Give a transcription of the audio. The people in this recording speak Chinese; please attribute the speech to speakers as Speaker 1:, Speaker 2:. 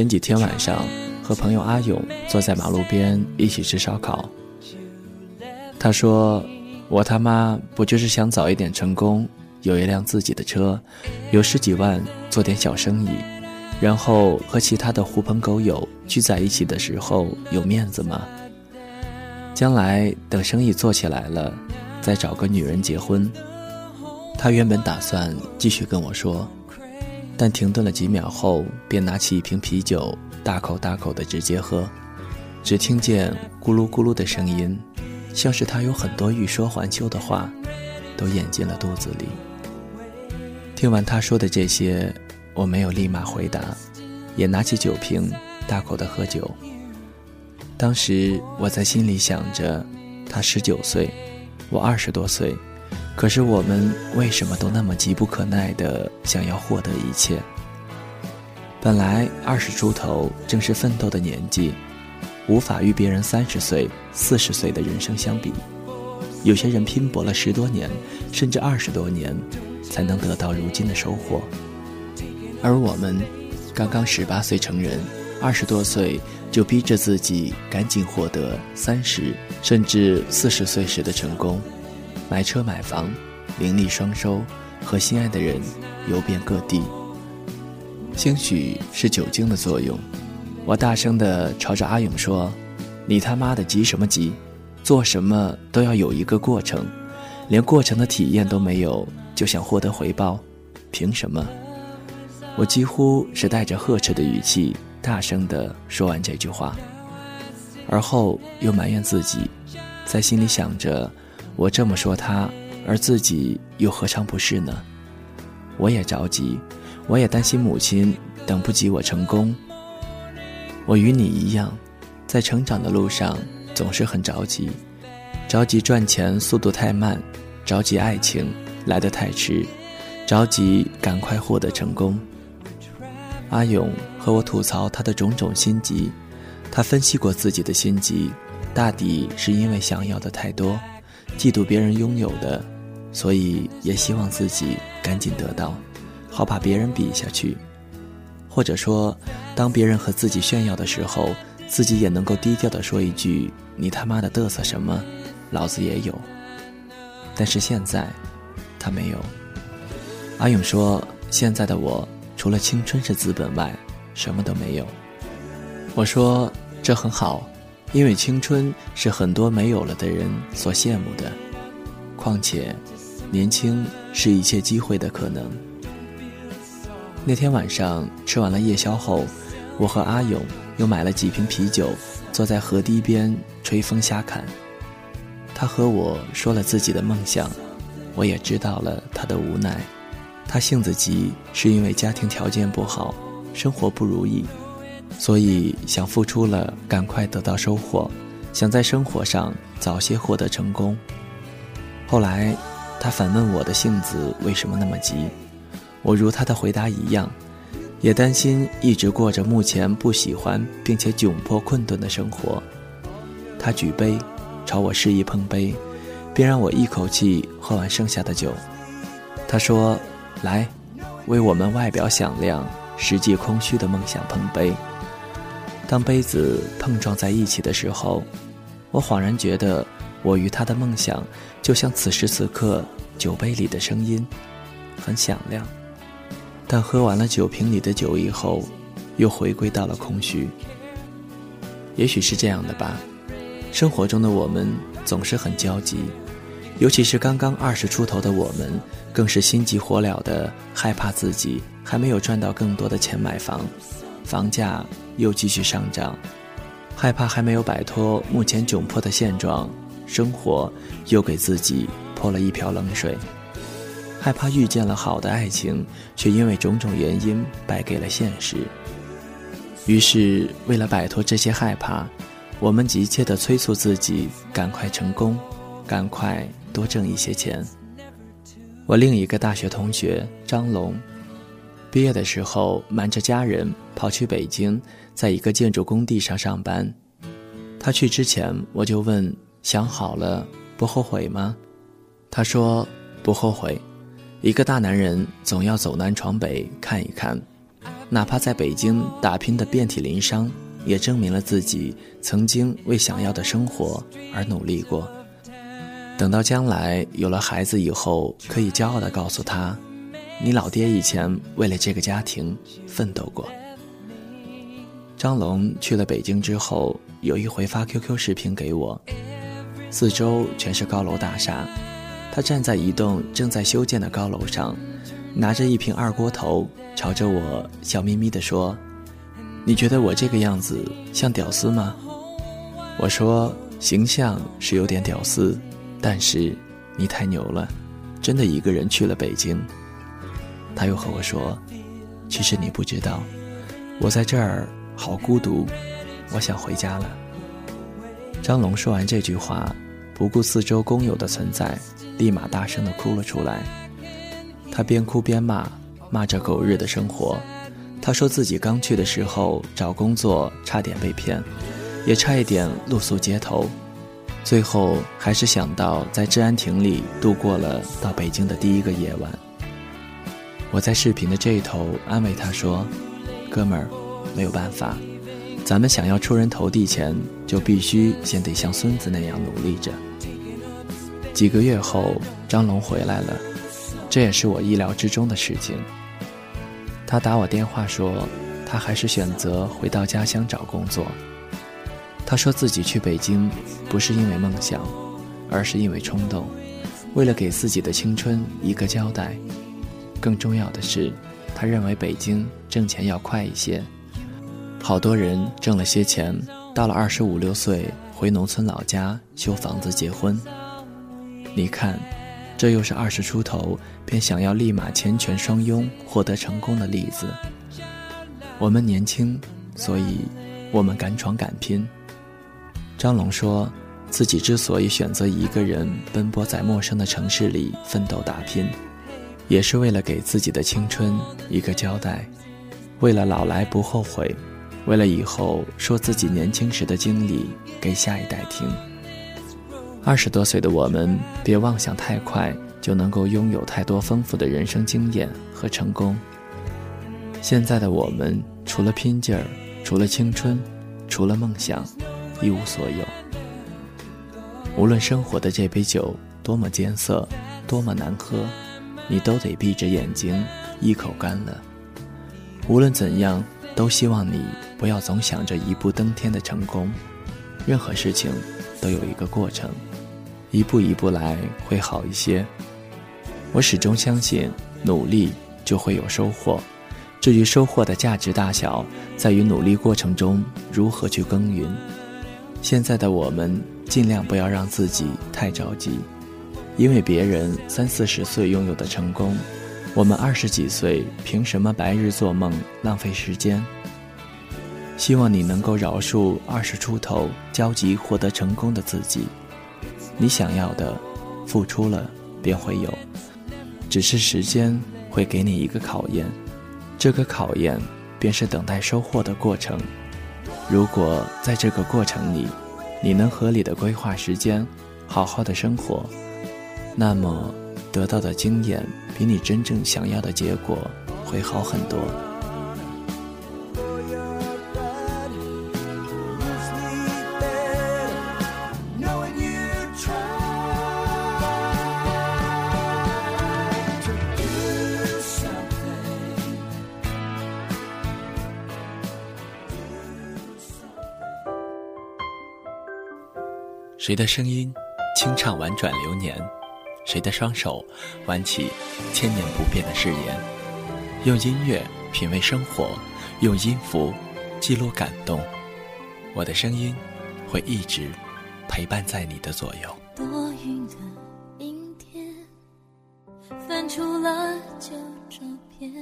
Speaker 1: 前几天晚上和朋友阿勇坐在马路边一起吃烧烤。他说：“我他妈不就是想早一点成功，有一辆自己的车，有十几万做点小生意，然后和其他的狐朋狗友聚在一起的时候有面子吗？将来等生意做起来了，再找个女人结婚。”他原本打算继续跟我说。但停顿了几秒后，便拿起一瓶啤酒，大口大口的直接喝，只听见咕噜咕噜的声音，像是他有很多欲说还休的话，都咽进了肚子里。听完他说的这些，我没有立马回答，也拿起酒瓶，大口的喝酒。当时我在心里想着，他十九岁，我二十多岁。可是我们为什么都那么急不可耐地想要获得一切？本来二十出头正是奋斗的年纪，无法与别人三十岁、四十岁的人生相比。有些人拼搏了十多年，甚至二十多年，才能得到如今的收获。而我们，刚刚十八岁成人，二十多岁就逼着自己赶紧获得三十甚至四十岁时的成功。买车买房，名利双收，和心爱的人游遍各地。兴许是酒精的作用，我大声地朝着阿勇说：“你他妈的急什么急？做什么都要有一个过程，连过程的体验都没有，就想获得回报，凭什么？”我几乎是带着呵斥的语气，大声地说完这句话，而后又埋怨自己，在心里想着。我这么说他，而自己又何尝不是呢？我也着急，我也担心母亲等不及我成功。我与你一样，在成长的路上总是很着急，着急赚钱速度太慢，着急爱情来得太迟，着急赶快获得成功。阿勇和我吐槽他的种种心急，他分析过自己的心急，大抵是因为想要的太多。嫉妒别人拥有的，所以也希望自己赶紧得到，好把别人比下去。或者说，当别人和自己炫耀的时候，自己也能够低调的说一句：“你他妈的嘚瑟什么？老子也有。”但是现在，他没有。阿勇说：“现在的我，除了青春是资本外，什么都没有。”我说：“这很好。”因为青春是很多没有了的人所羡慕的，况且，年轻是一切机会的可能。那天晚上吃完了夜宵后，我和阿勇又买了几瓶啤酒，坐在河堤边吹风瞎侃。他和我说了自己的梦想，我也知道了他的无奈。他性子急，是因为家庭条件不好，生活不如意。所以想付出了，赶快得到收获，想在生活上早些获得成功。后来，他反问我的性子为什么那么急，我如他的回答一样，也担心一直过着目前不喜欢并且窘迫困顿的生活。他举杯，朝我示意碰杯，并让我一口气喝完剩下的酒。他说：“来，为我们外表响亮、实际空虚的梦想碰杯。”当杯子碰撞在一起的时候，我恍然觉得，我与他的梦想，就像此时此刻酒杯里的声音，很响亮。但喝完了酒瓶里的酒以后，又回归到了空虚。也许是这样的吧，生活中的我们总是很焦急，尤其是刚刚二十出头的我们，更是心急火燎的，害怕自己还没有赚到更多的钱买房。房价又继续上涨，害怕还没有摆脱目前窘迫的现状，生活又给自己泼了一瓢冷水；害怕遇见了好的爱情，却因为种种原因败给了现实。于是，为了摆脱这些害怕，我们急切地催促自己赶快成功，赶快多挣一些钱。我另一个大学同学张龙。毕业的时候，瞒着家人跑去北京，在一个建筑工地上上班。他去之前，我就问：“想好了，不后悔吗？”他说：“不后悔。一个大男人总要走南闯北看一看。哪怕在北京打拼的遍体鳞伤，也证明了自己曾经为想要的生活而努力过。等到将来有了孩子以后，可以骄傲地告诉他：“你老爹以前为了这个家庭奋斗过。”张龙去了北京之后，有一回发 QQ 视频给我，四周全是高楼大厦，他站在一栋正在修建的高楼上，拿着一瓶二锅头，朝着我笑眯眯地说：“你觉得我这个样子像屌丝吗？”我说：“形象是有点屌丝，但是你太牛了，真的一个人去了北京。”他又和我说：“其实你不知道，我在这儿。”好孤独，我想回家了。张龙说完这句话，不顾四周工友的存在，立马大声的哭了出来。他边哭边骂，骂着狗日的生活。他说自己刚去的时候找工作差点被骗，也差一点露宿街头，最后还是想到在治安亭里度过了到北京的第一个夜晚。我在视频的这一头安慰他说：“哥们儿。”没有办法，咱们想要出人头地前，就必须先得像孙子那样努力着。几个月后，张龙回来了，这也是我意料之中的事情。他打我电话说，他还是选择回到家乡找工作。他说自己去北京，不是因为梦想，而是因为冲动，为了给自己的青春一个交代。更重要的是，他认为北京挣钱要快一些。好多人挣了些钱，到了二十五六岁回农村老家修房子结婚。你看，这又是二十出头便想要立马钱权双拥获得成功的例子。我们年轻，所以我们敢闯敢拼。张龙说自己之所以选择一个人奔波在陌生的城市里奋斗打拼，也是为了给自己的青春一个交代，为了老来不后悔。为了以后说自己年轻时的经历给下一代听。二十多岁的我们，别妄想太快就能够拥有太多丰富的人生经验和成功。现在的我们，除了拼劲儿，除了青春，除了梦想，一无所有。无论生活的这杯酒多么艰涩，多么难喝，你都得闭着眼睛一口干了。无论怎样。都希望你不要总想着一步登天的成功，任何事情都有一个过程，一步一步来会好一些。我始终相信，努力就会有收获。至于收获的价值大小，在于努力过程中如何去耕耘。现在的我们尽量不要让自己太着急，因为别人三四十岁拥有的成功。我们二十几岁，凭什么白日做梦、浪费时间？希望你能够饶恕二十出头焦急获得成功的自己。你想要的，付出了便会有，只是时间会给你一个考验，这个考验便是等待收获的过程。如果在这个过程里，你能合理的规划时间，好好的生活，那么。得到的经验比你真正想要的结果会好很多。谁的声音清唱婉转流年？谁的双手挽起千年不变的誓言用音乐品味生活用音符记录感动我的声音会一直陪伴在你的左右。多云的阴天翻出了旧照片